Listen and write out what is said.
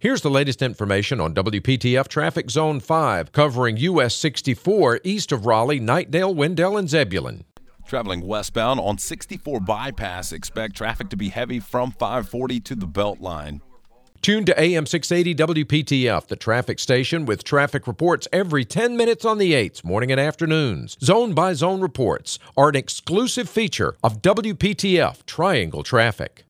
Here's the latest information on WPTF Traffic Zone 5, covering US 64 east of Raleigh, Knightdale, Wendell, and Zebulon. Traveling westbound on 64 bypass, expect traffic to be heavy from 540 to the Beltline. Tune to AM 680 WPTF, the traffic station, with traffic reports every 10 minutes on the 8s, morning and afternoons. Zone by zone reports are an exclusive feature of WPTF Triangle Traffic.